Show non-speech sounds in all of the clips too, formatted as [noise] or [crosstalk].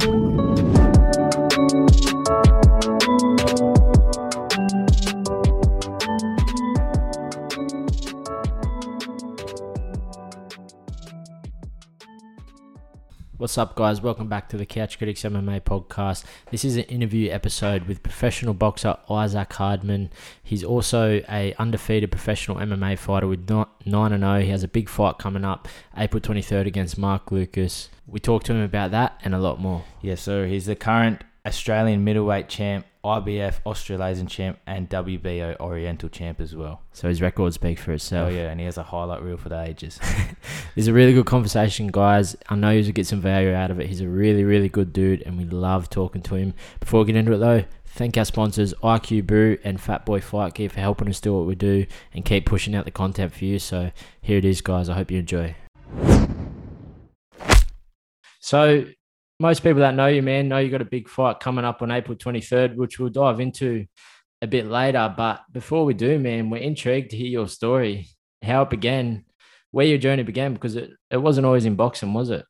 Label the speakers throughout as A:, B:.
A: Thank you. What's up, guys? Welcome back to the Couch Critics MMA podcast. This is an interview episode with professional boxer Issac Hardman. He's also a undefeated professional MMA fighter with 9 and 0. He has a big fight coming up April 23rd against Mark Lucas. We talked to him about that and a lot more.
B: Yes, sir. He's the current Australian middleweight champ, IBF Australasian champ, and WBO Oriental champ as well.
A: So his record speaks for itself.
B: Oh yeah, and he has a highlight reel for the ages. [laughs]
A: This is a really good conversation, guys. I know you'll get some value out of it. He's a really, really good dude, and we love talking to him. Before we get into it, though, thank our sponsors, IQ Brew and Fatboy Fight Gear, for helping us do what we do and keep pushing out the content for you. So here it is, guys. I hope you enjoy. So, most people that know you, man, know you got a big fight coming up on April 23rd, which we'll dive into a bit later. But before we do, man, we're intrigued to hear your story, how it began, where your journey began, because it, it wasn't always in boxing, was it?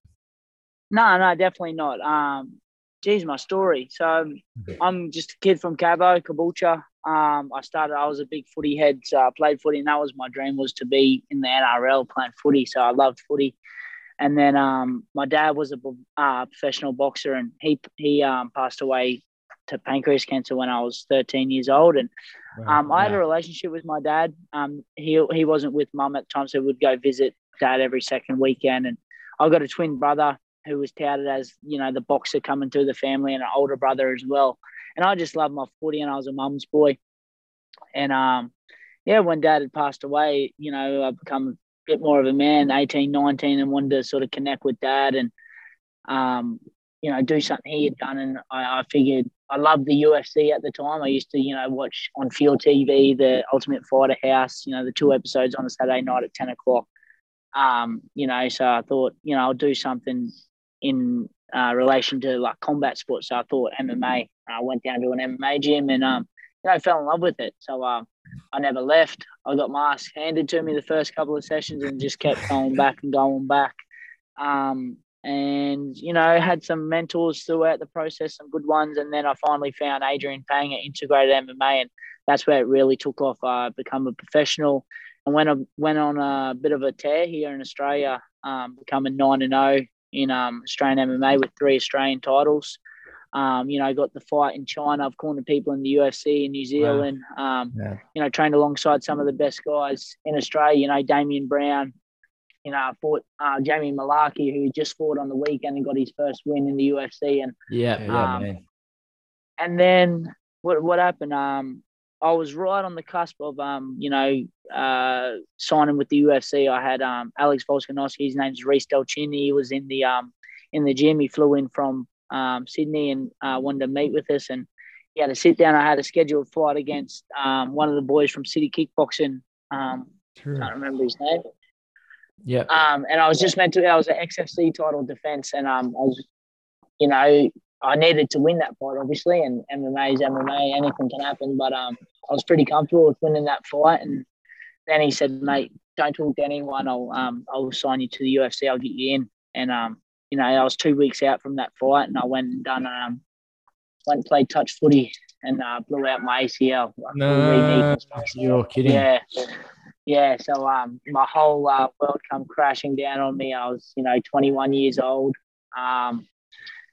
C: No, no, definitely not. Um, geez, my story. So um, I'm just a kid from Cabo, Caboolture. Um, I started. I was a big footy head. So I played footy, and that was my dream was to be in the NRL playing footy. So I loved footy. And then um, my dad was a uh, professional boxer, and he he um, passed away to pancreas cancer when I was 13 years old. And um, I had a relationship with my dad. Um, he he wasn't with mum at the time, so we'd go visit dad every second weekend. And I've got a twin brother who was touted as you know the boxer coming through the family, and an older brother as well. And I just loved my footy, and I was a mum's boy. And um, yeah, when dad had passed away, you know, I become bit more of a man, 18, 19, and wanted to sort of connect with dad and um, you know, do something he had done. And I, I figured I loved the UFC at the time. I used to, you know, watch on Field TV the Ultimate Fighter House, you know, the two episodes on a Saturday night at 10 o'clock. Um, you know, so I thought, you know, I'll do something in uh, relation to like combat sports. So I thought MMA. I went down to an MMA gym and, um, you know, fell in love with it. So um, I never left. I got my ass handed to me the first couple of sessions and just kept going back and going back. Um, and you know had some mentors throughout the process some good ones and then i finally found adrian payne at integrated mma and that's where it really took off i become a professional and went, a, went on a bit of a tear here in australia um, becoming 9 and 0 in um, australian mma with three australian titles um, you know got the fight in china i've cornered people in the ufc in new zealand um,
B: Yeah.
C: you know trained alongside some of the best guys in australia you know damien brown you know, I fought uh, Jamie Mullarkey, who just fought on the weekend and got his first win in the UFC. And
A: Yeah.
B: Yeah,
C: Um,
B: man.
C: and then what what happened? Um, I was right on the cusp of um, you know, uh, signing with the UFC. I had um Alex Volkanovski. His name's Reese Delchini. He was in the um in the gym. He flew in from um Sydney and uh, wanted to meet with us. And he had to sit down. I had a scheduled fight against um one of the boys from City Kickboxing. Um, can't remember his name.
A: Yeah.
C: Um, and I was just meant to. I was an XFC title defense, and um, I was, you know, I needed to win that fight, obviously. And MMA is MMA; anything can happen. But um, I was pretty comfortable with winning that fight. And then he said, "Mate, don't talk to anyone. I'll um, I'll sign you to the UFC. I'll get you in." And um, you know, I was two weeks out from that fight, and I went and done um, went and played touch footy and uh, blew out my ACL.
A: No, you're kidding.
C: Yeah. Yeah. So um my whole uh, world come crashing down on me. I was, you know, 21 years old. Um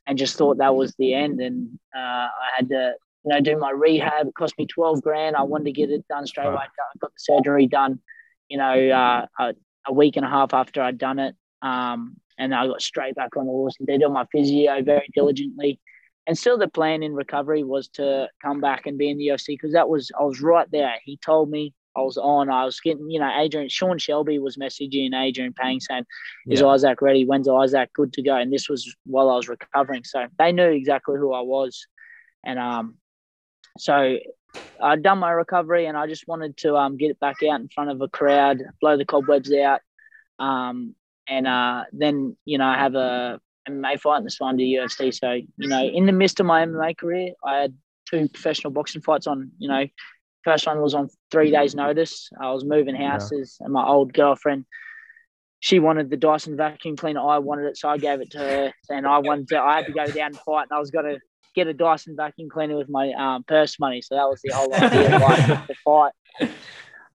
C: and just thought that was the end. And uh, I had to, you know, do my rehab. It cost me 12 grand. I wanted to get it done straight away. I got the surgery done, you know, uh, a, a week and a half after I'd done it. Um, and I got straight back on the horse and did all my physio very diligently. And still, the plan in recovery was to come back and be in the UFC because that was I was right there. He told me I was on. I was getting, you know, Adrian Sean Shelby was messaging Adrian Payne saying, "Is
A: Yeah.
C: Issac ready? When's Issac good to go?" And this was while I was recovering, so they knew exactly who I was. And um, so I'd done my recovery, and I just wanted to um get it back out in front of a crowd, blow the cobwebs out, um, and uh, then you know I have a MMA fight and sign to the UFC. So you know, in the midst of my MMA career, I had two professional boxing fights on. You know, first one was on three days' notice. I was moving houses, and my old girlfriend, she wanted the Dyson vacuum cleaner. I wanted it, so I gave it to her. And I wanted to, I had to go down and fight, and I was going to get a Dyson vacuum cleaner with my um, purse money. So that was the whole idea, like the fight. [laughs]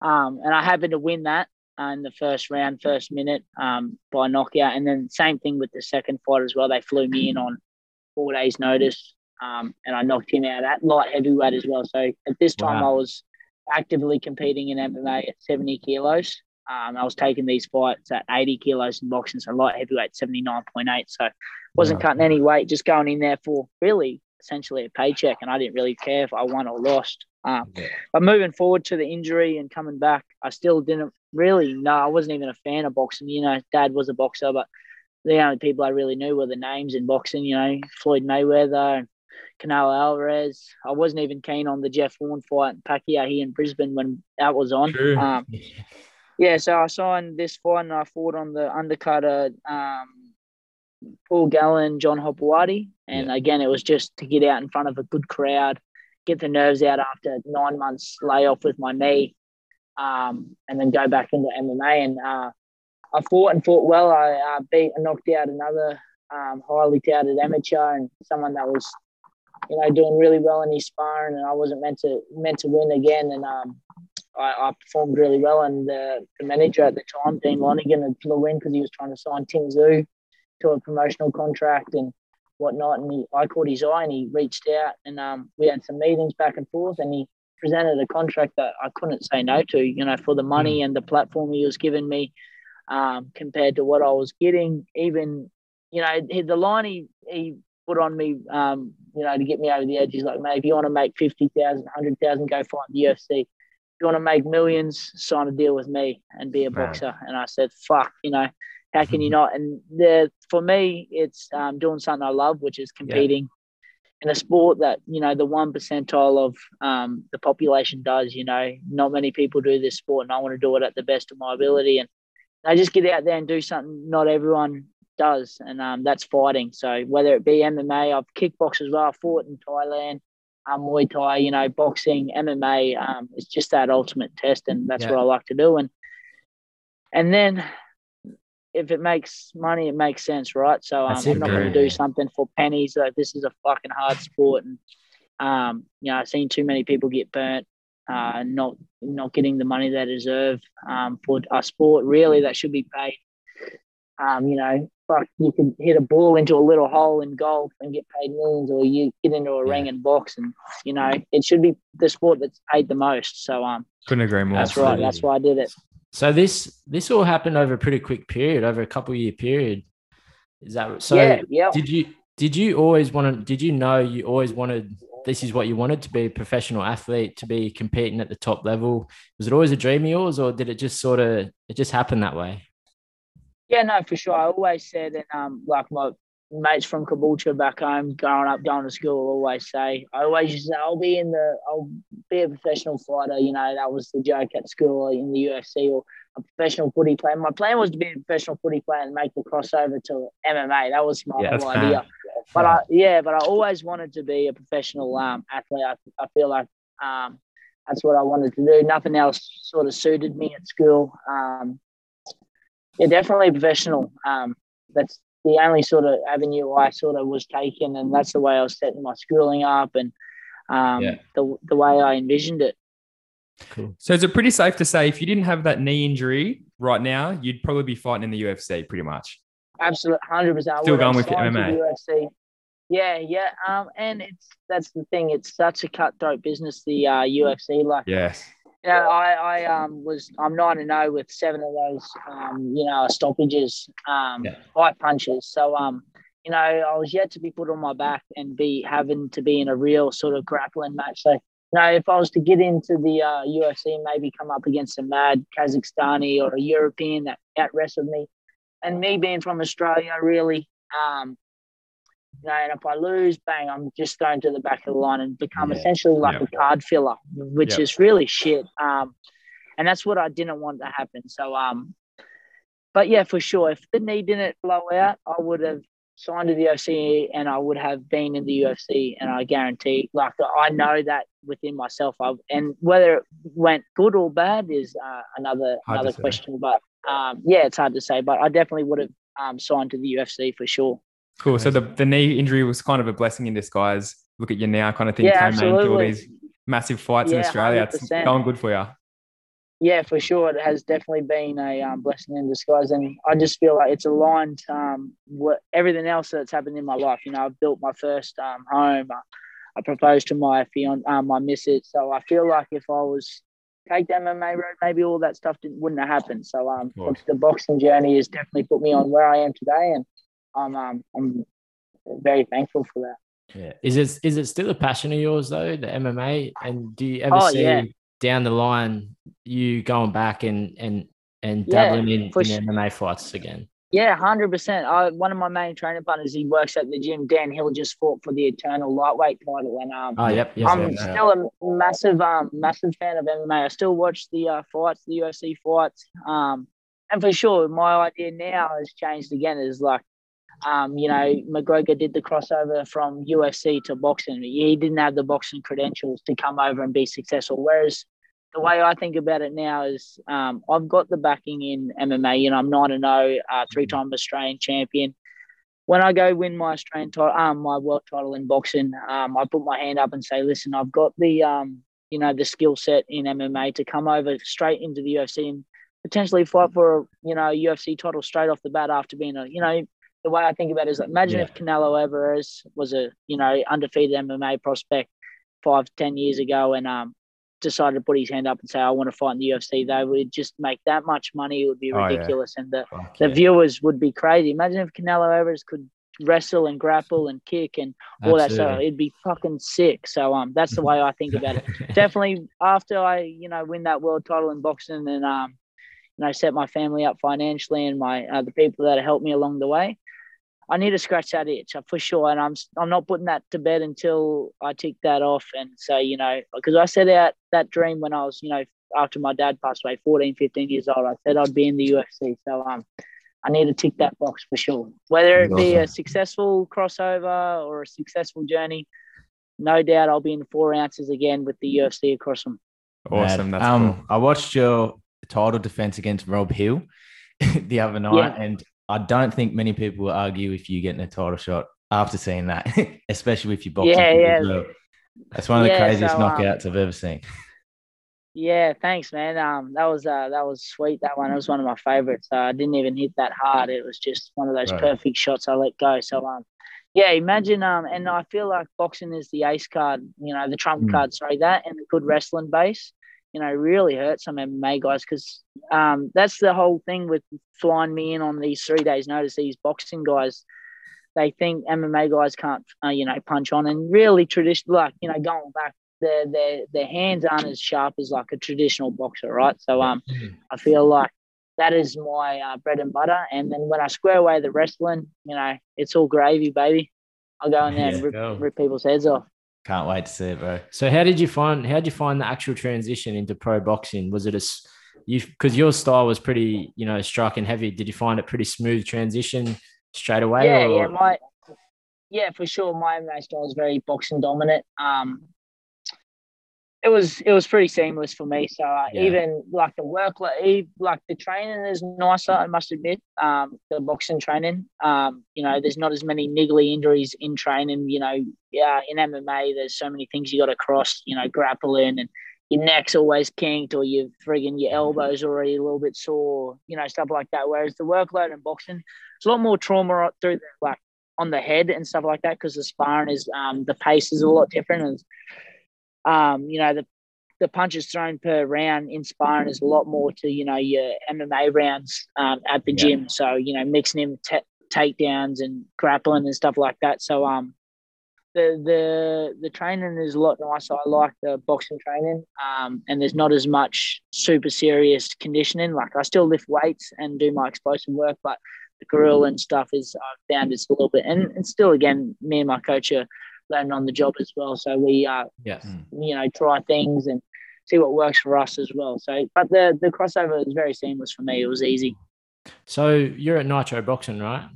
C: Um, and I happened to win that in the first round, first minute um, by knockout. And then same thing with the second fight as well. They flew me in on four days' notice, um, and I knocked him out at light heavyweight as well. So at this time, wow. I was actively competing in MMA at 70 kilos. Um, I was taking these fights at 80 kilos in boxing, so light heavyweight 79.8. So wasn't wow. cutting any weight, just going in there for really essentially a paycheck, and I didn't really care if I won or lost. Um, yeah. But moving forward to the injury and coming back, I still didn't really no, I wasn't even a fan of boxing. You know, Dad was a boxer, but the only people I really knew were the names in boxing. You know, Floyd Mayweather and Canelo Alvarez. I wasn't even keen on the Jeff Horn fight Pacquiao here in Brisbane when that was on. Um, yeah, so I signed this fight and I fought on the undercutter um, Paul Gallen, John Hopoate. And yeah. again, it was just to get out in front of a good crowd, get the nerves out after nine months layoff with my knee, um, and then go back into MMA. And uh, I fought and fought well. I uh, beat and knocked out another um, highly touted amateur and someone that was, you know, doing really well in his sparring. And I wasn't meant to meant to win again. And um, I, I, performed really well. And the, the, manager at the time, Dean Lonergan, flew in because he was trying to sign Tim Tszyu to a promotional contract and whatnot. And he, I caught his eye and he reached out and um, we had some meetings back and forth and he presented a contract that I couldn't say no to, you know, for the money mm. and the platform he was giving me um, compared to what I was getting. Even, you know, the line he, he put on me, um, you know, to get me over the edge. He's like, mate, if you want to make 50,000, 100,000, go fight the UFC If you want to make millions, sign a deal with me and be a boxer. And I said, fuck, you know, how can you not? And the, for me, it's um, doing something I love, which is competing. In a sport that, you know, the one percentile of um, the population does, you know, not many people do this sport and I want to do it at the best of my ability. And I just get out there and do something not everyone does. And um, that's fighting. So whether it be MMA, I've kickboxed as well. I fought in Thailand um, Muay Thai, you know, boxing, MMA. Um, it's just that ultimate test, and that's yeah. what I like to do. And and then if it makes money, it makes sense, right? So um, I'm not going to do something for pennies. Like this is a fucking hard sport, and um, you know, I've seen too many people get burnt, uh, not not getting the money they deserve um, for a sport really that should be paid. Um, you know, fuck, you can hit a ball into a little hole in golf and get paid millions, or you get into a yeah. ring and box, and you know it should be the sport that's paid the most. So um,
D: couldn't agree more.
C: That's right. That's why I did it.
A: So this this all happened over a pretty quick period, over a couple year period. Is that so?
C: Yeah. yeah.
A: Did you did you always want to? Did you know you always wanted? This is what you wanted to be a professional athlete, to be competing at the top level. Was it always a dream of yours, or did it just sort of it just happen that way?
C: Yeah, no, for sure. I always said, and um, like my mates from Caboolture back home, growing up, going to school, always say, I always used to say, I'll be in the, I'll be a professional fighter. You know, that was the joke at school in the UFC or a professional footy player. My plan was to be a professional footy player and make the crossover to MMA. That was my yeah, whole idea. But I, yeah, but I always wanted to be a professional um, athlete. I, I feel like um, that's what I wanted to do. Nothing else sort of suited me at school. Um, yeah, definitely professional. Um, that's the only sort of avenue I sort of was taken, and that's the way I was setting my schooling up, and um, yeah. the the way I envisioned it.
D: Cool. So is it pretty safe to say if you didn't have that knee injury right now, you'd probably be fighting in the UFC, pretty much.
C: Absolutely, hundred percent.
D: Still going with your MMA.
C: UFC. Yeah, yeah. Um, and it's that's the thing. It's such a cutthroat business, the uh, UFC. Like,
D: yes,
C: yeah, I, I um was I'm nine and zero oh with seven of those um you know stoppages um yeah. high punches. So um you know I was yet to be put on my back and be having to be in a real sort of grappling match. So you know if I was to get into the uh, UFC, maybe come up against a mad Kazakhstani or a European that out wrestled me, and me being from Australia, really um you know, and if I lose, bang, I'm just going to the back of the line and become yeah. essentially like a card filler, which is really shit. Um, and that's what I didn't want to happen. So, um, but yeah, for sure, if the knee didn't blow out, I would have signed to the UFC and I would have been in the UFC. And I guarantee, like, I know that within myself. I've, and whether it went good or bad is uh, another Hard another question. But um, yeah, it's hard to say, but I definitely would have um, signed to the UFC for sure.
D: Cool. So the, the knee injury was kind of a blessing in disguise. Look at you now, kind of thing.
C: Yeah,
D: came all these massive fights in Australia. It's
C: 100%.
D: going good for you.
C: Yeah, for sure. It has definitely been a um, blessing in disguise, and I just feel like it's aligned um, what everything else that's happened in my life. You know, I've built my first um, home. I, I proposed to my fiance, um, my missus. So I feel like if I was take the MMA road, maybe all that stuff didn't, wouldn't have happened. So um, the boxing journey has definitely put me on where I am today, and I'm um, I'm very thankful for that.
B: Yeah.
A: Is it is it still a passion of yours though, the MMA? And do you ever
C: Oh,
A: see
C: yeah.
A: down the line you going back and and and
C: Yeah,
A: dabbling in,
C: for
A: in
C: sure.
A: MMA fights again?
C: Yeah, hundred percent. I one of my main training partners, he works at the gym. Dan Hill just fought for the eternal lightweight title, and um,
A: Oh, yep. Yes,
C: I'm
A: yes.
C: still a massive, um, massive fan of MMA. I still watch the uh, fights, the UFC fights. Um, and for sure, my idea now has changed again. Is like, um, you know, McGregor did the crossover from UFC to boxing. He didn't have the boxing credentials to come over and be successful. Whereas the way I think about it now is, um, I've got the backing in MMA. You know, I'm nine and zero, uh, three-time Australian champion when I go win my Australian title, um, my world title in boxing, um, I put my hand up and say, listen, I've got the, um, you know, the skill set in MMA to come over straight into the UFC and potentially fight for, a, you know, UFC title straight off the bat after being a, you know, the way I think about it is like, imagine
B: Yeah.
C: if Canelo Alvarez was a, you know, undefeated MMA prospect five, ten years ago and, um, decided to put his hand up and say, I want to fight in the UFC, they would just make that much money. It would be
B: Oh, yeah.
C: ridiculous. And the,
B: Fuck
C: the
B: yeah.
C: viewers would be crazy. Imagine if Canelo Alvarez could wrestle and grapple and kick and all that stuff. It'd be fucking sick. So um, that's the way I think about it. [laughs] Definitely after I you know win that world title in boxing and um, you know set my family up financially and my uh, the people that have helped me along the way. I need to scratch that itch for sure, and I'm I'm not putting that to bed until I tick that off and say, you know, because I set out that dream when I was, you know, after my dad passed away, 14, 15 years old. I said I'd be in the UFC, so um, I need to tick that box for sure. Whether it be a successful crossover or a successful journey, no doubt I'll be in four ounces again with the UFC across them.
D: Awesome. That's
B: um,
D: cool.
B: I watched your title defense against Rob Hill [laughs] the other night,
C: Yeah.
B: and I don't think many people will argue if you getting a title shot after seeing that, [laughs] especially with your boxing.
C: Yeah, yeah.
B: well. That's one of the
C: Yeah,
B: craziest
C: so, um,
B: knockouts I've ever seen. [laughs]
C: Yeah, thanks, man. Um, that was uh, that was sweet. That one it was one of my favorites. Uh, I didn't even hit that hard. It was just one of those
B: Right.
C: perfect shots I let go. So um, yeah, imagine um, and I feel like boxing is the ace card. You know, the trump
B: Mm.
C: card. Sorry, that and the good wrestling base. You know, really hurt some MMA guys because um, that's the whole thing with flying me in on these three days notice. These boxing guys, they think MMA guys can't, uh, you know, punch on, and really traditional, like you know, going back their their their hands aren't as sharp as like a traditional boxer, right? So um, I feel like that is my uh, bread and butter. And then when I square away the wrestling, you know, it's all gravy, baby. I'll go in there
B: Yeah,
C: and rip, rip people's heads off.
B: Can't wait to see it, bro.
A: So how did you find how did you find the actual transition into pro boxing? Was it a you because your style was pretty you know striking heavy? Did you find it pretty smooth transition straight away?
C: yeah,
A: or-
C: yeah, my yeah, for sure. My MMA style is very boxing dominant. Um, it was it was pretty seamless for me. So uh,
B: Yeah.
C: even like the work, like, like the training is nicer. I must admit. Um, the boxing training. Um, you know, there's not as many niggly injuries in training. You know, yeah, in MMA, there's so many things you got to cross. You know, grappling and your neck's always kinked or you're friggin' your elbows already a little bit sore. You know, stuff like that. Whereas the workload in boxing, it's a lot more trauma through the, like on the head and stuff like that because the sparring is um the pace is a lot different and um you know the the punches thrown per round in sparring is a lot more to you know your MMA rounds um, at the
B: Yeah.
C: gym. So you know mixing in ta takedowns and grappling and stuff like that. So um the the the training is a lot nicer. I like the boxing training, um, and there's not as much super serious conditioning. Like I still lift weights and do my explosive work, but the grill and stuff is I've found it's a little bit, and, and still again, me and my coach are learning on the job as well. So we uh,
A: yeah.
C: you know try things and see what works for us as well. So, but the the crossover is very seamless for me. It was easy.
A: So you're at Nitro Boxing, right?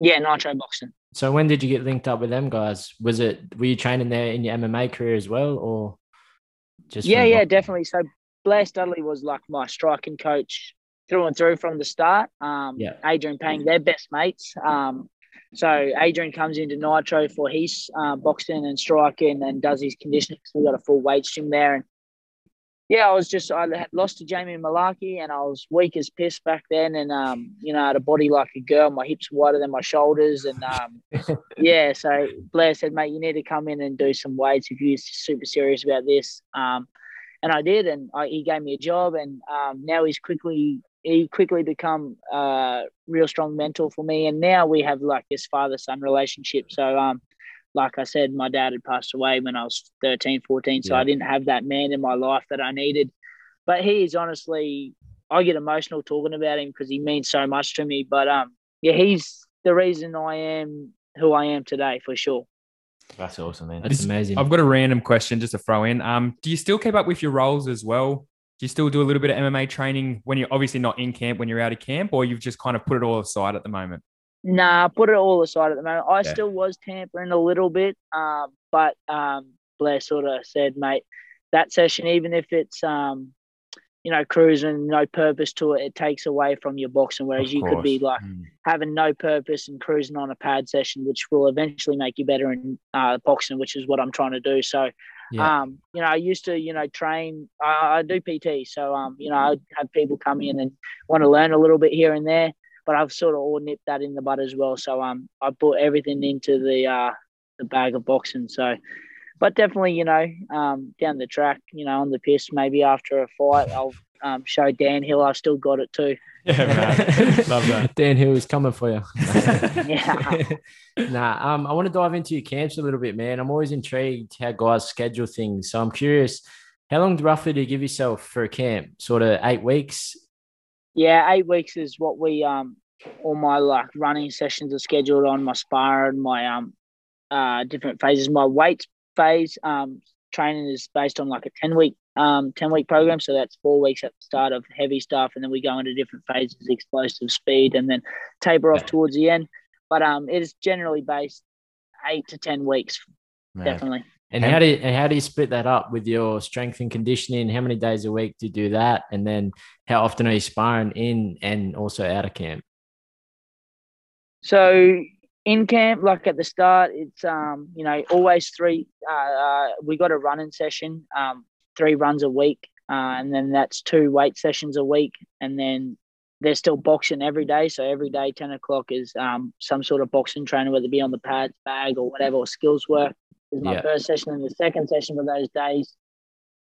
C: Yeah, nitro boxing.
A: So when did you get linked up with them guys? Was it were you training there in your MMA career as well, or just
C: yeah, yeah,
A: boxing?
C: definitely. So Blair Studley was like my striking coach through and through from the start. Um,
A: Yeah.
C: Adrian Payne, they're best mates. Um, so Adrian comes into Nitro for his uh, boxing and striking and does his conditioning. So we got a full weight gym there. And yeah, I was just I had lost to Jamie Mullarkey and I was weak as piss back then. And um, you know, I had a body like a girl. My hips wider than my shoulders. And um, [laughs] yeah, so Blair said, mate, you need to come in and do some weights if you're super serious about this. Um, and I did, and I, he gave me a job, and um, now he's quickly he quickly become a real strong mentor for me. And now we have like this father son relationship. So um, like I said, my dad had passed away when I was 13, 14, so
A: Yeah.
C: I didn't have that man in my life that I needed. But he is honestly, I get emotional talking about him because he means so much to me. But um, yeah, he's the reason I am who I am today for sure.
B: That's awesome, man.
A: That's
D: This-
A: amazing.
D: I've got a random question just to throw in. Um, do you still keep up with your roles as well? Do you still do a little bit of MMA training when you're obviously not in camp, when you're out of camp, or you've just kind of put it all aside at the moment?
C: Nah, put it all aside at the moment. I
D: Yeah.
C: still was tampering a little bit, um, but um, Blair sort of said, mate, that session, even if it's um, you know, cruising, no purpose to it, it takes away from your boxing. Whereas you could be like
B: Mm.
C: having no purpose and cruising on a pad session, which will eventually make you better in uh, boxing, which is what I'm trying to do. So,
A: Yeah.
C: um, you know, I used to, you know, train. I, I do PT, so um, you know, I have people come in and want to learn a little bit here and there, but I've sort of all nipped that in the bud as well. So um, I put everything into the uh, the bag of boxing. So, but definitely, you know, um, down the track, you know, on the piss, maybe after a fight, I'll um, show Dan Hill I've still got it too. [laughs]
B: Love that.
A: Dan Hill is coming for you. [laughs]
C: Yeah. [laughs]
A: nah, um, I want to dive into your camps a little bit, man. I'm always intrigued how guys schedule things. So I'm curious, how long roughly do you give yourself for a camp? Sort of eight weeks?
C: Yeah, eight weeks is what we um all my like running sessions are scheduled on my spar and my um uh different phases. My weight phase um training is based on like a ten week um ten week program, so that's four weeks at the start of heavy stuff, and then we go into different phases, explosive speed, and then taper off towards the end. But um, it is generally based eight to ten weeks,
B: Man.
C: definitely.
A: And
B: And-
A: how do you, and how do you split that up with your strength and conditioning? How many days a week do you do that? And then how often are you sparring in and also out of camp?
C: So in camp, like at the start, it's um, you know, always three. Uh, uh we got a running session, um, three runs a week, uh, and then that's two weight sessions a week, and then they're still boxing every day. So every day, ten o'clock is um some sort of boxing training, whether it be on the pads, bag, or whatever, or skills work. Is my
A: Yeah.
C: first session, and the second session for those days.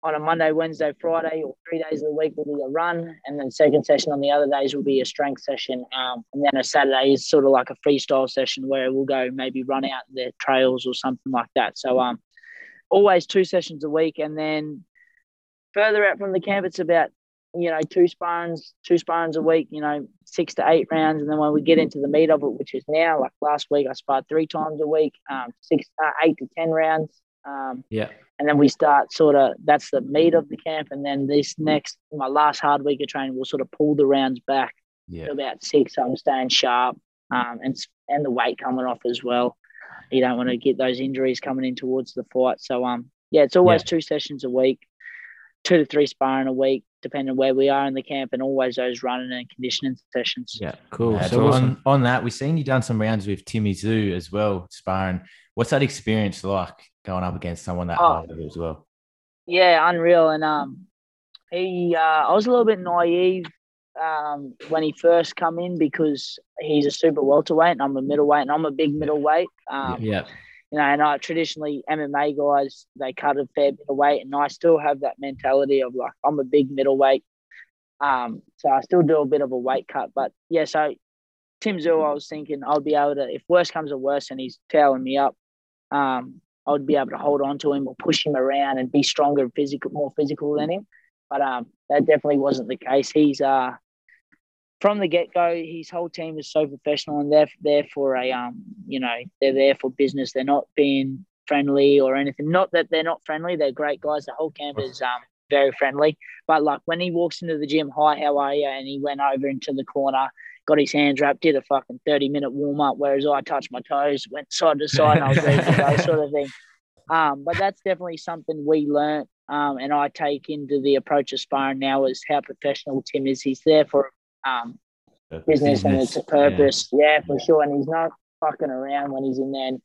C: On a Monday, Wednesday, Friday, or three days of the week will be a run, and then second session on the other days will be a strength session. Um, and then a Saturday is sort of like a freestyle session where we'll go maybe run out the trails or something like that. So um, always two sessions a week, and then further out from the camp, it's about you know two sparrings, two sparrings a week. You know, six to eight rounds, and then when we get into the meat of it, which is now like last week, I sparred three times a week, um, six, uh, eight to ten rounds. Um,
A: Yeah.
C: and then we start sort of that's the meat of the camp and then this next my last hard week of training we'll sort of pull the rounds back
B: Yeah.
C: to about six so i'm staying sharp um, and and the weight coming off as well you don't want to get those injuries coming in towards the fight so um yeah it's always two sessions a week two to three sparring a week depending on where we are in the camp and always those running and conditioning sessions
A: Yeah, cool.
B: Yeah,
A: so
B: so
A: awesome.
B: on, on that, we've seen you done some rounds with Timmy Tszyu as well, sparring. What's that experience like going up against someone that
C: Oh.
B: high as well?
C: Yeah, unreal. And um, he, uh, I was a little bit naive um when he first come in because he's a super welterweight and I'm a middleweight and I'm a big middleweight. Um,
A: yeah,
C: you know, and I traditionally MMA guys they cut a fair bit of weight, and I still have that mentality of like I'm a big middleweight. Um, so I still do a bit of a weight cut, but yeah. So Tim Tszyu, I was thinking I'll be able to, if worse comes to worse, and he's toweling me up, um, I would be able to hold on to him or push him around and be stronger, and physical, more physical than him. But um, that definitely wasn't the case. He's uh from the get go, his whole team is so professional and they're there for a um, you know, they're there for business. They're not being friendly or anything. Not that they're not friendly. They're great guys. The whole camp is um very friendly. But like when he walks into the gym, hi, how are you? And he went over into the corner, got his hands wrapped, did a fucking thirty minute warm up. Whereas I touched my toes, went side to side, and I was ready to go, sort of thing. [laughs] Um, but that's definitely something we learnt, um, and I take into the approach of sparring now is how professional Tim is. He's there for um, business, and it's a purpose. Yeah. for sure. And he's not fucking around when he's in there. And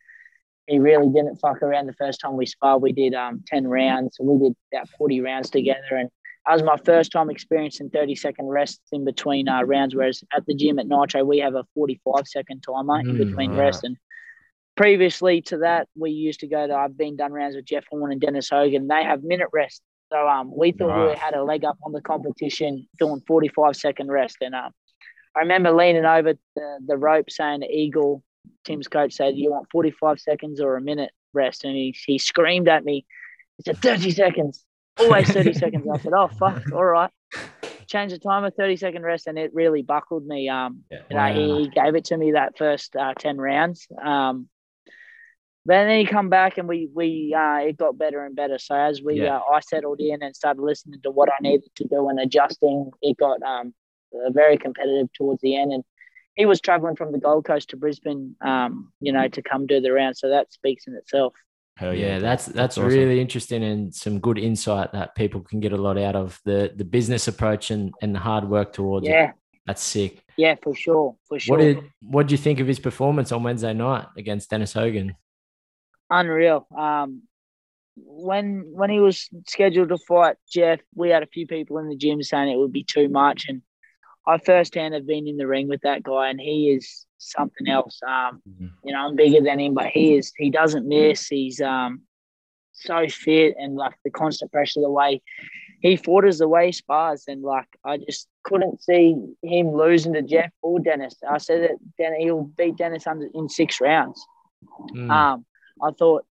C: he really didn't fuck around the first time we sparred. We did um, 10 rounds. So we did about 40 rounds together. And that was my first time experiencing 30 second rests in between uh, rounds. Whereas at the gym at Nitro, we have a 45 second timer in between mm, rests. And previously to that, we used to go to, I've been done rounds with Jeff Horn and Dennis Hogan. They have minute rest. So um, we thought we had a leg up on the competition doing 45 second rest. And um, I remember leaning over the, the rope saying to Igor, Tim's coach said, You want 45 seconds or a minute rest? And he, he screamed at me, He said, 30 seconds, always 30 [laughs] seconds. I said, Oh, fuck, all right. Change the timer, 30 second rest. And it really buckled me. Um, yeah. wow. he, he, gave it to me that first uh, 10 rounds. Um, but then he come back and we we uh, it got better and better. So as we yeah. uh, I settled in and started listening to what I needed to do and adjusting, it got um, very competitive towards the end. And he was traveling from the Gold Coast to Brisbane, um, you know, to come do the round. So that speaks in itself.
A: Hell yeah, that's that's, that's awesome. really interesting and some good insight that people can get a lot out of the the business approach and and the hard work towards
C: yeah.
A: it. That's sick.
C: Yeah, for sure, for sure.
A: What did what did you think of his performance on Wednesday night against Dennis Hogan?
C: Unreal. Um, when when he was scheduled to fight Jeff, we had a few people in the gym saying it would be too much, and I firsthand have been in the ring with that guy, and he is something else. Um, mm-hmm. you know, I'm bigger than him, but he is. He doesn't miss. He's um so fit, and like the constant pressure, the way he fought is the way he spars, and like I just couldn't see him losing to Jeff or Dennis. I said that he'll beat Dennis under in six rounds. Mm. Um, I thought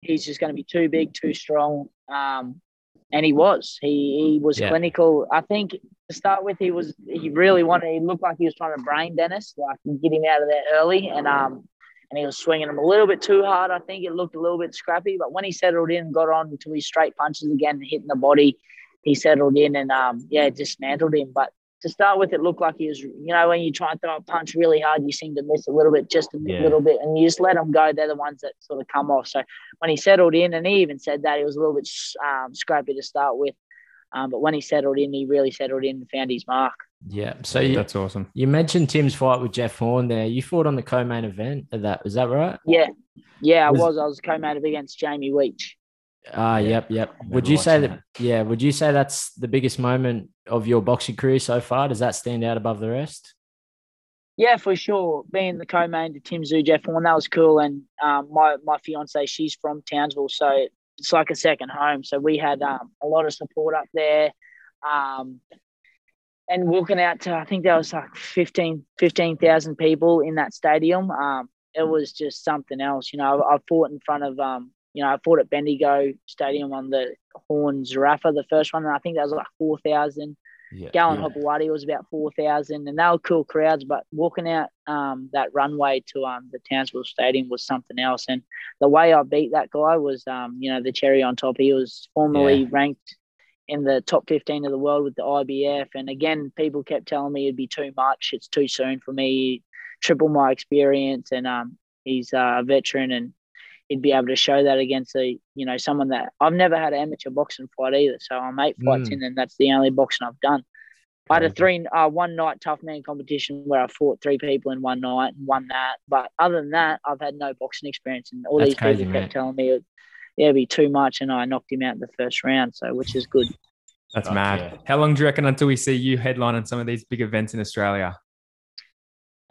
C: he's just going to be too big, too strong. Um, and he was. He he was yeah. clinical. I think to start with, he was he really wanted. He looked like he was trying to brain Dennis, like get him out of there early, and um and he was swinging him a little bit too hard. I think it looked a little bit scrappy, but when he settled in, got on to his straight punches again, hitting the body, he settled in and um yeah dismantled him. But to start with, it looked like he was, you know, when you try and throw a punch really hard, you seem to miss a little bit, just a yeah. little bit, and you just let them go. They're the ones that sort of come off. So when he settled in, and he even said that he was a little bit um, scrappy to start with, um, but when he settled in, he really settled in and found his mark.
A: Yeah, so you,
D: that's awesome.
A: You mentioned Tim's fight with Jeff Horn there. You fought on the co-main event of that. Was that right?
C: Yeah, yeah, was, I was. I was co-main against Jamie Weech.
A: Ah, uh, yep, yep. Would you say that, that? Yeah. Would you say that's the biggest moment of your boxing career so far? Does that stand out above the rest?
C: Yeah, for sure. Being the co-main to Tim Tszyu, Jeff Horn, that was cool. And um, my my fiance, she's from Townsville, so it's like a second home. So we had um, a lot of support up there. Um, and walking out to, I think there was like 15, 15,000 people in that stadium. Um, it was just something else. You know, I, I fought in front of um, you know, I fought at Bendigo Stadium on the Horn Zerafa, the first one, and I think that was like 4,000. Yeah, Gallen yeah. was about 4,000, and they were cool crowds. But walking out um, that runway to um, the Townsville Stadium was something else. And the way I beat that guy was, um, you know, the cherry on top. He was formerly yeah. ranked in the top 15 of the world with the IBF. And again, people kept telling me it'd be too much. It's too soon for me. Triple my experience. And um, he's a veteran and he'd be able to show that against a you know someone that I've never had an amateur boxing fight either. So I'm eight fights mm. in, and that's the only boxing I've done. I had a three uh, one night tough man competition where I fought three people in one night and won that. But other than that, I've had no boxing experience, and all that's these crazy, people kept telling me it, yeah, it'd be too much, and I knocked him out in the first round. So which is good.
D: That's oh, mad. Yeah. How long do you reckon until we see you headlining some of these big events in Australia?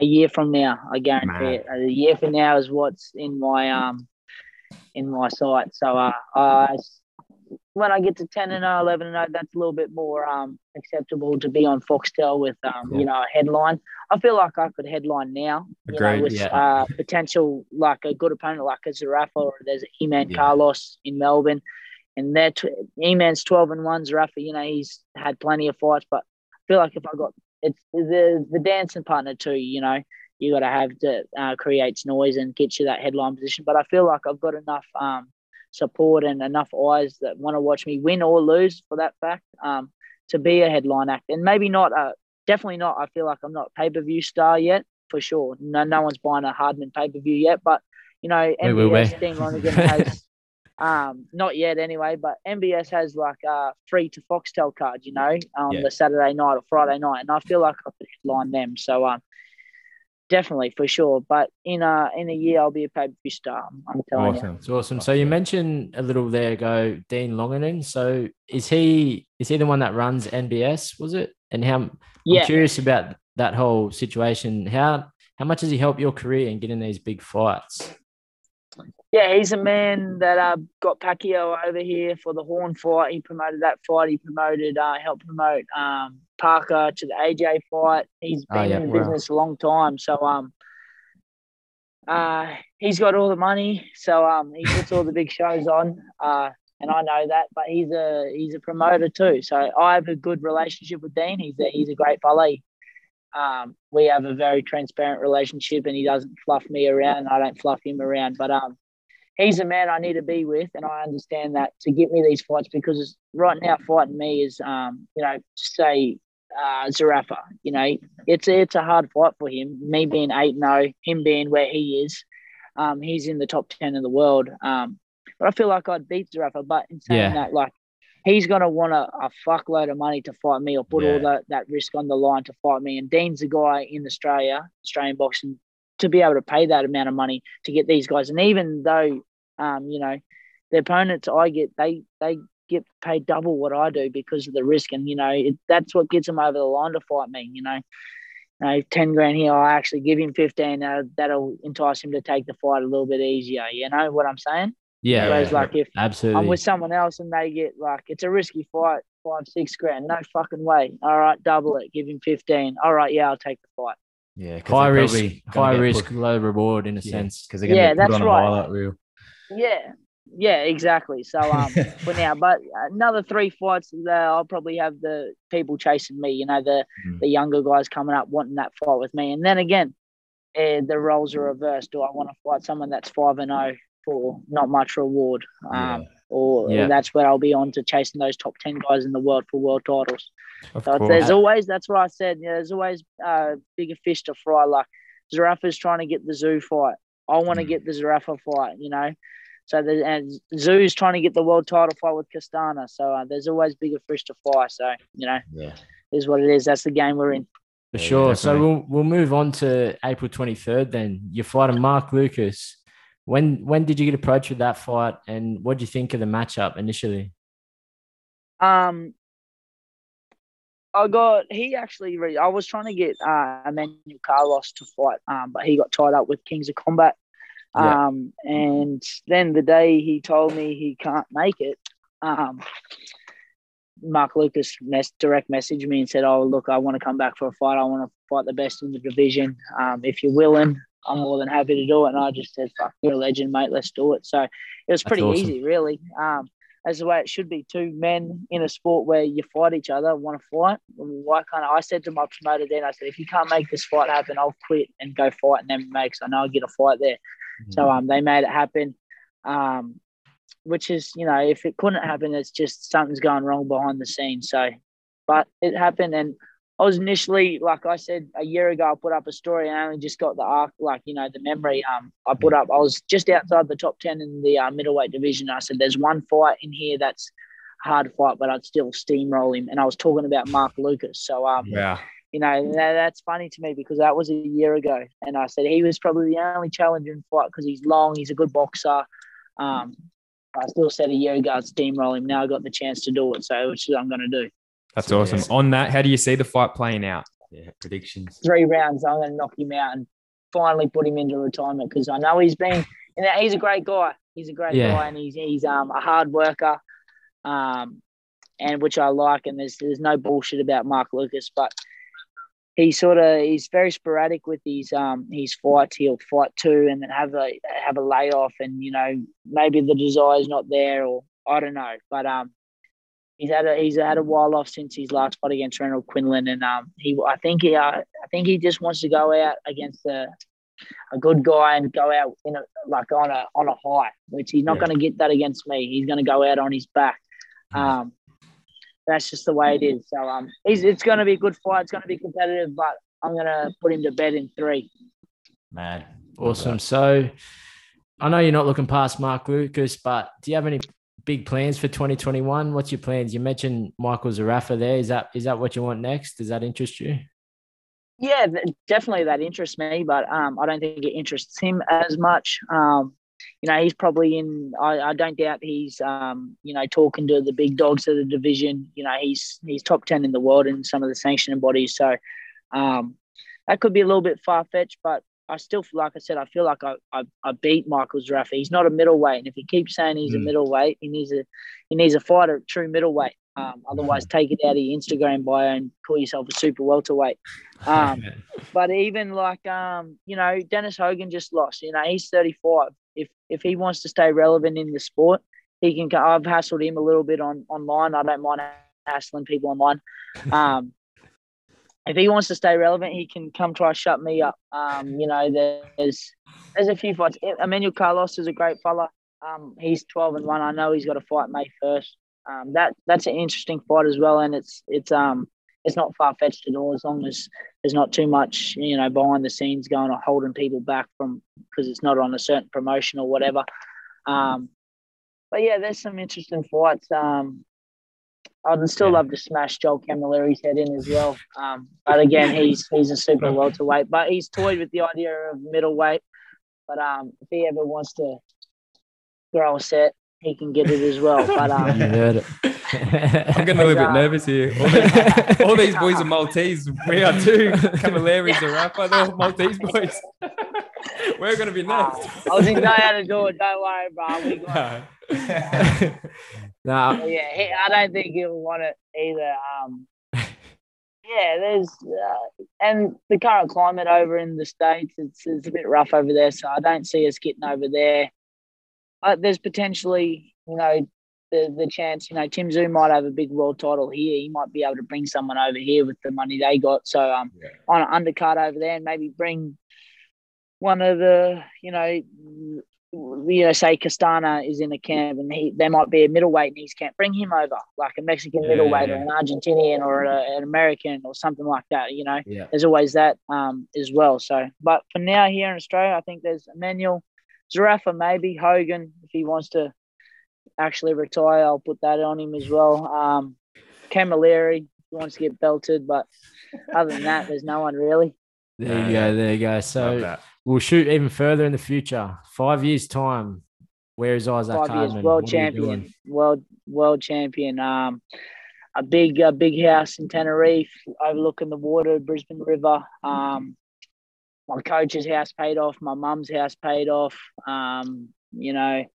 C: A year from now, I guarantee mad. it. A year from now is what's in my um in my sight. So uh, I, when I get to 10 and 0, 11 and 0, that's a little bit more um, acceptable to be on Foxtel with, um, you know, a headline. I feel like I could headline now, you Agreed, know, with yeah. uh, potential like a good opponent like a Zerafa or there's Eman yeah. Carlos in Melbourne. And that tw- Eman's 12 and 1, Zerafa, you know, he's had plenty of fights, but I feel like if I got it's the the dancing partner too, you know you got to have that uh, creates noise and gets you that headline position. But I feel like I've got enough um, support and enough eyes that want to watch me win or lose for that fact um, to be a headline act. And maybe not, a, definitely not. I feel like I'm not pay per view star yet for sure. No, no one's buying a Hardman pay per view yet. But you know, MBS Dean Lonergan has [laughs] Um, not yet anyway, but MBS has like uh free to Foxtel cards, you know, on
B: Yeah.
C: the Saturday night or Friday night, and I feel like I could headline them. So um, definitely for sure. But in a in a year, I'll be a per view star. I'm telling you.
D: Awesome.
A: It's awesome. So you mentioned a little there ago, Dean Lonergan. So is he is he the one that runs NBS? Was it? And how I'm
C: Yeah,
A: curious about that whole situation. How how much does he help your career in getting these big fights?
C: Yeah, he's a man that uh, got Pacquiao over here for the Horn fight. He promoted that fight. He promoted, uh, helped promote um, Parker to the AJ fight. He's been
A: yeah,
C: in
A: wow.
C: business a long time, so um, uh, he's got all the money. So um, he puts all the big shows on. Uh, and I know that, but he's a he's a promoter too. So I have a good relationship with Dean. He's a, he's a great fella. Um, we have a very transparent relationship, and he doesn't fluff me around, and I don't fluff him around. But um, he's a man I need to be with, and I understand that to get me these fights because right now fighting me is um, you know, say uh, Zerafa. You know, it's a, it's a hard fight for him. Me being eight zero, him being where he is, um, he's in the top ten in the world. Um, but I feel like I'd beat Zerafa. But in saying
A: Yeah.
C: that, like. He's gonna want a, a fuckload of money to fight me, or put all that, that risk on the line to fight me. And Dean's the guy in Australia, Australian boxing, to be able to pay that amount of money to get these guys. And even though, um, you know, the opponents I get, they they get paid double what I do because of the risk, and you know it, that's what gets them over the line to fight me. You know, you know, ten grand here, I actually give him fifteen. Uh, that'll entice him to take the fight a little bit easier. You know what I'm saying?
A: Yeah,
C: Whereas like if
A: absolutely.
C: I'm with someone else and they get like it's a risky fight, five six grand, no fucking way. All right, double it, give him fifteen. All right, yeah, I'll take the fight.
B: Yeah,
A: high risk, high risk, low reward in a sense.
B: because they're gonna
C: Yeah,
B: get put
C: that's
B: on
C: right.
B: a highlight reel.
C: Yeah, yeah, exactly. So um, [laughs] for now, but another three fights, uh, I'll probably have the people chasing me. You know, the
B: Mm.
C: the younger guys coming up wanting that fight with me, and then again, uh, the roles are reversed. Do I want to fight someone that's five and zero for not much reward? Um, or
A: Yeah.
C: that's where I'll be on to chasing those top ten guys in the world for world titles.
D: Of
C: So
D: course.
C: there's always that's what I said. Yeah, there's always uh, bigger fish to fry. Like Zerafa's trying to get the Tszyu fight. I want to
B: Mm.
C: get the Zarafa fight. You know, so the, and Tszyu's trying to get the world title fight with Castaño. So uh, there's always bigger fish to fry. So you know,
B: Yeah.
C: is what it is. That's the game we're in.
A: For
B: Yeah,
A: sure. So we'll we'll move on to April twenty third. Then you're fighting Mark Lucas. When when did you get approached with that fight, and what do you think of the matchup initially?
C: Um, I got he actually. Re- I was trying to get uh, Emmanuel Carlos to fight, um, but he got tied up with Kings of Combat.
A: Yeah.
C: Um, and then the day he told me he can't make it, um, Mark Lucas mess, direct messaged me and said, "Oh, look, I want to come back for a fight. I want to fight the best in the division. Um, if you're willing, I'm more than happy to do it." And I just said, "Fuck, you're a legend, mate. Let's do it." So it was pretty
A: awesome.
C: easy, really. Um, that's the way it should be. Two men in a sport where you fight each other, want to fight. Why can't I? I said to my promoter then, I said, if you can't make this fight happen, I'll quit and go fight in MMA because I know I'll get a fight there. So um, they made it happen. Um, which is, you know, if it couldn't happen, it's just something's going wrong behind the scenes. So, but it happened, and I was initially, like I said, a year ago, I put up a story, and I only just got the arc, like you know, the memory. Um, I put up, I was just outside the top ten in the uh, middleweight division. I said, "There's one fight in here that's a hard fight, but I'd still steamroll him." And I was talking about Mark Lucas. So, um,
D: yeah.
C: you know, that, that's funny to me because that was a year ago. And I said he was probably the only challenger in fight because he's long, he's a good boxer. Um, I still said a year ago I'd steamroll him. Now I got the chance to do it, so which is what I'm going to do.
D: That's
B: Yeah.
D: awesome. On that, how do you see the fight playing out?
B: Yeah, predictions.
C: Three rounds, I'm going to knock him out and finally put him into retirement because I know he's been, [laughs] you know, he's a great guy. He's a great
A: Yeah.
C: guy and he's he's um a hard worker, um, and which I like. And there's there's no bullshit about Mark Lucas, but he sort of he's very sporadic with his um his fights. He'll fight two and then have a have a layoff, and you know maybe the desire's not there, or I don't know. But um, he's had a he's had a while off since his last fight against Reynold Quinlan, and um he I think he uh, I think he just wants to go out against a a good guy and go out in a like on a on a high, which he's not
B: Yeah.
C: going to get that against me. He's going to go out on his back. Um, that's just the way it is. So um, he's, it's going to be a good fight. It's going to be competitive, but I'm going to put him to bed in three.
B: Mad.
A: Awesome. So I know you're not looking past Mark Lucas, but do you have any big plans for 2021? What's your plans? You mentioned Michael Zerafa there. Is that is that what you want next? Does that interest you?
C: Yeah, definitely that interests me, but um, I don't think it interests him as much. Um, you know, he's probably in. I, I don't doubt he's, um, you know, talking to the big dogs of the division. You know, he's he's top ten in the world in some of the sanctioning bodies. So um, that could be a little bit far fetched, but I still, like I said, I feel like I, I, I beat Michael Zerafa. He's not a middleweight, and if he keeps saying he's mm. a middleweight, he needs a he needs a fighter, true middleweight. Um, otherwise, take it out of your Instagram bio and call yourself a super welterweight. [laughs] Um, but even like um, you know, Dennis Hogan just lost. You know, he's 35. If if he wants to stay relevant in the sport, he can. I've hassled him a little bit on online. I don't mind hassling people online. [laughs] Um, if he wants to stay relevant, he can come try shut me up. Um, you know, there's there's a few fights. Emmanuel Carlos is a great fella. Um, he's 12 and one. I know he's got a fight May 1st um, that that's an interesting fight as well, and it's it's um it's not far fetched at all as long as there's not too much you know behind the scenes going or holding people back from because it's not on a certain promotion or whatever. Um, but yeah, there's some interesting fights. Um, I'd still yeah. love to smash Joel Camilleri's head in as well. Um, but again, he's he's a super welterweight, but he's toyed with the idea of middleweight. But um, if he ever wants to grow a set, he can get it as well. But um, [laughs]
A: you heard it. [laughs]
D: I'm getting a little bit nervous here. All these, all these boys are Maltese. We are too. [laughs] Camilleri's a rapper. They're all Maltese boys. We're going to be next. Uh,
C: I was know how to do it. Don't worry, bro. We got
A: no.
C: Yeah, he, I don't think he'll want it either. Um, [laughs] yeah, there's uh, and the current climate over in the states, it's it's a bit rough over there. So I don't see us getting over there uh, there's potentially, you know, the the chance, you know, Tim Tszyu might have a big world title here. He might be able to bring someone over here with the money they got. So um, yeah. on an undercard over there, and maybe bring one of the, you know, you know, say Castaño is in a camp and he there might be a middleweight in his camp. Bring him over, like a Mexican yeah, middleweight yeah. or an Argentinian or a, an American or something like that. You know,
A: yeah.
C: there's always that um as well. So, but for now here in Australia, I think there's Emmanuel Zerafa, maybe Hogan, if he wants to actually retire, I'll put that on him as well. Um, Camilleri, he wants to get belted, but other than that, there's no one really.
A: There you go. There you go. So we'll shoot even further in the future. Five years time. Where is Issac Five Hardman?
C: years world champion. World world champion. Um, a big a big house in Teneriffe, overlooking the water, Brisbane River. Um, my coach's house paid off, my mum's house paid off. Um, you know,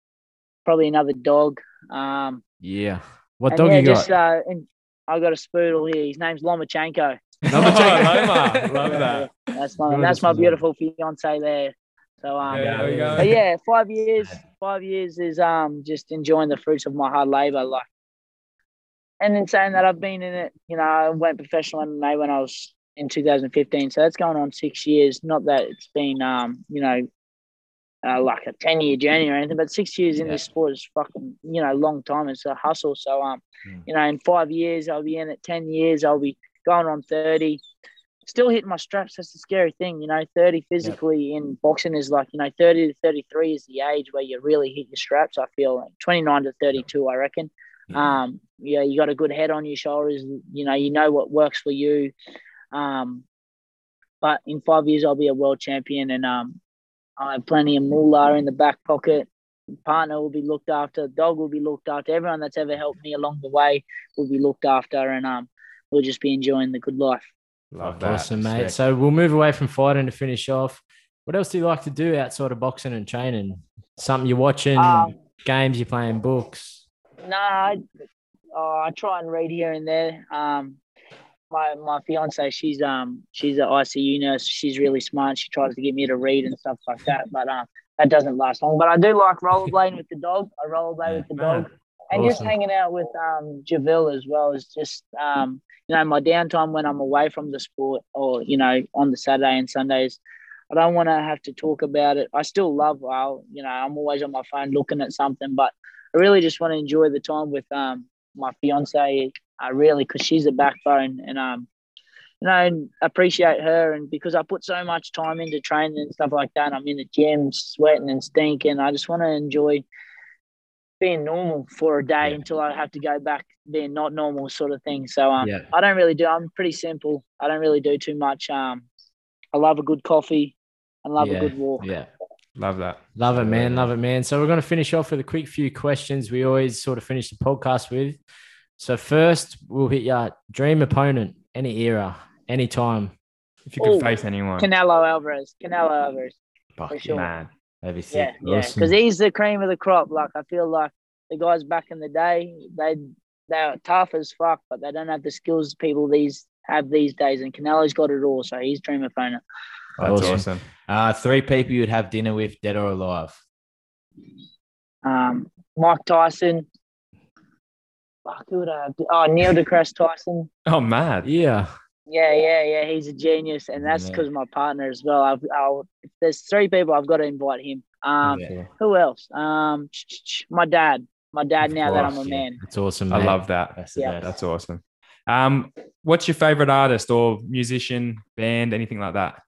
C: probably another dog. Um,
A: yeah. What dog yeah, you just,
C: got? Uh, I got a spoodle here. His name's Lomachenko.
D: Lomachenko, Loma. [laughs] love that.
C: That's my that's my beautiful fiance there. So um, yeah, there we go. But yeah, five years. Five years is um just enjoying the fruits of my hard labor. Like, and in saying that, I've been in it. You know, I went professional MMA when I was in 2015. So that's going on six years. Not that it's been, um, you know, uh, like a 10 year journey or anything, but six years in this sport is fucking, you know, long time. It's a hustle. So, um, mm. you know, in five years, I'll be in it. 10 years, I'll be going on 30. Still hitting my straps. That's the scary thing, you know. 30 physically yeah. in boxing is like, you know, 30 to 33 is the age where you really hit your straps. I feel like 29 to 32, I reckon. Um, yeah, you got a good head on your shoulders. You know, you know what works for you. Um, but in five years, I'll be a world champion, and um, I have plenty of moolah in the back pocket. Partner will be looked after. Dog will be looked after. Everyone that's ever helped me along the way will be looked after, and um, we'll just be enjoying the good life.
A: Love that. Awesome, mate. So we'll move away from fighting to finish off. What else do you like to do outside of boxing and training? Something you're watching, um, games you're playing, books?
C: No, nah, I, oh, I try and read here and there. Um, my my fiance, she's um she's an ICU nurse. She's really smart. She tries to get me to read and stuff like that, but um that doesn't last long. But I do like rollerblading with the dog. I rollerblade with the dog, and awesome. just hanging out with um Javille as well is just um you know my downtime when I'm away from the sport or you know on the Saturday and Sundays. I don't want to have to talk about it. I still love well, you know, I'm always on my phone looking at something, but I really just want to enjoy the time with um my fiance uh, really because she's a backbone and um you know, appreciate her. And because I put so much time into training and stuff like that, I'm in the gym sweating and stinking. I just want to enjoy being normal for a day
B: Yeah.
C: until I have to go back being not normal, sort of thing. So um,
A: Yeah.
C: I don't really do. I'm pretty simple. I don't really do too much. Um, I love a good coffee. I love
A: Yeah.
C: a good walk.
A: Yeah.
D: Love that.
A: Love it, man. Love it, man. So we're going to finish off with a quick few questions we always sort of finish the podcast with. So first, we'll hit your dream opponent, any era, any time.
D: If you could
C: Oh,
D: face anyone,
C: Canelo Alvarez. Canelo Alvarez.
B: Fuck
C: sure.
D: man.
B: That'd be.
C: Yeah, yeah,
A: Awesome.
C: because he's the cream of the crop. Like I feel like the guys back in the day, they they're tough as fuck, but they don't have the skills people these have these days. And Canelo's got it all, so he's dream opponent.
D: That's
A: Awesome.
D: awesome.
B: Uh, three people you'd have dinner with, dead or alive.
C: Um, Mike Tyson. Fuck, who would I have? Oh, Neil deGrasse Tyson.
D: Oh, mad.
A: Yeah.
C: Yeah, yeah, yeah. He's a genius, and that's because of my partner as well. I've, I'll, there's three people, I've got to invite him. Um,
B: Yeah.
C: who else? Um, my dad. My dad.
B: Of
C: Now that I'm a
B: yeah.
C: man.
A: That's awesome,
D: I love that.
B: That's
C: Yeah.
D: That's awesome. Um, what's your favorite artist or musician, band, anything like that?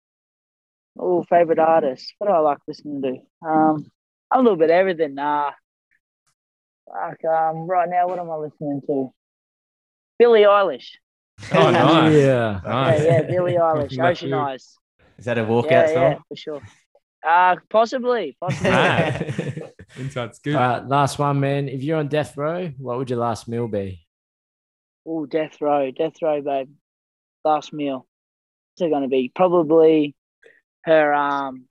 C: Oh, favorite artist. What do I like listening to? Um, a little bit of everything. Nah. Fuck, um, right now, what am I listening to? Billie Eilish.
D: Oh, [laughs] nice.
A: Yeah.
D: Nice.
C: Yeah, yeah, Billie Eilish.
D: Left
C: Ocean. Eyes.
B: Is that a walkout
C: Yeah,
B: song?
C: yeah, for sure. Uh, possibly, possibly.
D: Mad. Insight's good.
A: All right, last one, man. If you're on death row, what would your last meal be?
C: Oh, death row, death row, babe. Last meal. What's it gonna be? Probably her um,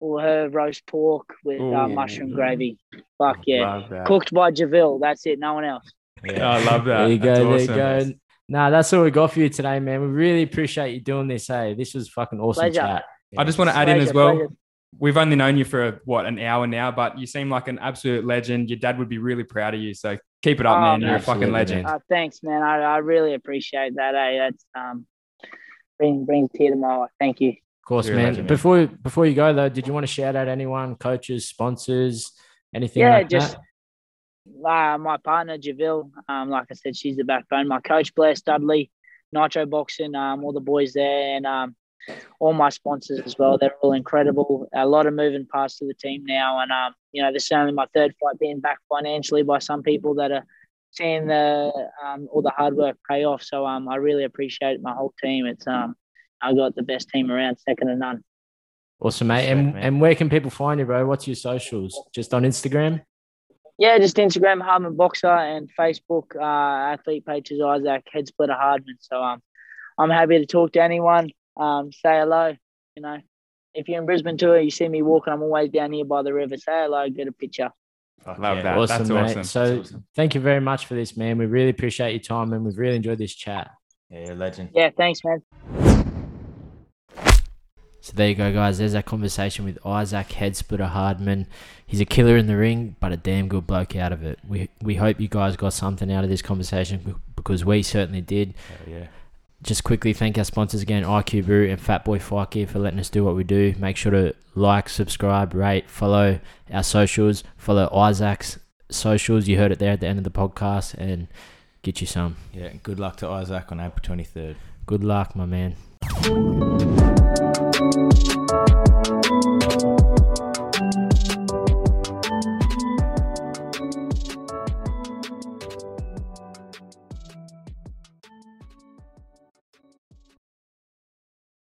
C: or her roast pork with uh,
D: Ooh.
C: mushroom gravy. Fuck yeah, cooked by Javille. That's it. No one else.
D: Oh, I love that.
A: There you go.
D: That's
A: there
D: awesome.
A: you go. Nah, that's all we got for you today, man. We really appreciate you doing this. Hey, this was fucking awesome
C: Pleasure.
A: chat.
D: I just want to add in as well.
C: pleasure.
D: We've only known you for what an hour now, but you seem like an absolute legend. Your dad would be really proud of you. So keep it up,
C: Oh,
D: man. You're a fucking legend.
C: Uh, thanks, man. I, I really appreciate that. Hey, that's um, bring brings a tear to my eye. Thank you.
A: Of course, man.
B: legend, man.
A: Before before you go though, did you want to shout out anyone, coaches, sponsors, anything
C: yeah,
A: like
C: just
A: that?
C: Uh, my partner Javille. Um, like I said, she's the backbone. My coach Blair Studley, Nitro Boxing, um, all the boys there, and um, all my sponsors as well. They're all incredible. A lot of moving parts to the team now, and um, you know, this is only my third fight being backed financially by some people that are seeing the um, all the hard work pay off. So um, I really appreciate my whole team. It's um, I got the best team around, second to none.
A: Awesome, mate. And and where can people find you, bro? What's your socials? Just on Instagram?
C: Yeah, just Instagram Hardman Boxer and Facebook uh, athlete pages Issac Head Splitter Hardman. So um, I'm happy to talk to anyone. Um, say hello. You know, if you're in Brisbane too, you see me walking. I'm always down here by the river. Say hello, get a picture.
B: Fuck
D: Love
B: yeah.
D: that.
A: awesome,
D: that's
A: mate.
D: awesome.
A: So
B: That's awesome.
A: thank you very much for this, man. We really appreciate your time and we've really enjoyed this chat.
B: Yeah, you're a legend.
C: Yeah, thanks, man.
A: So there you go, guys. There's that conversation with Issac Headsplitter Hardman. He's a killer in the ring, but a damn good bloke out of it. We we hope you guys got something out of this conversation because we certainly did.
B: Yeah.
A: Just quickly thank our sponsors again, IQ Brew and Fatboy Gear for letting us do what we do. Make sure to like, subscribe, rate, follow our socials, follow Issac's socials. You heard it there at the end of the podcast, and get you some.
B: Yeah. Good luck to Isaac on April 23rd.
A: Good luck, my man.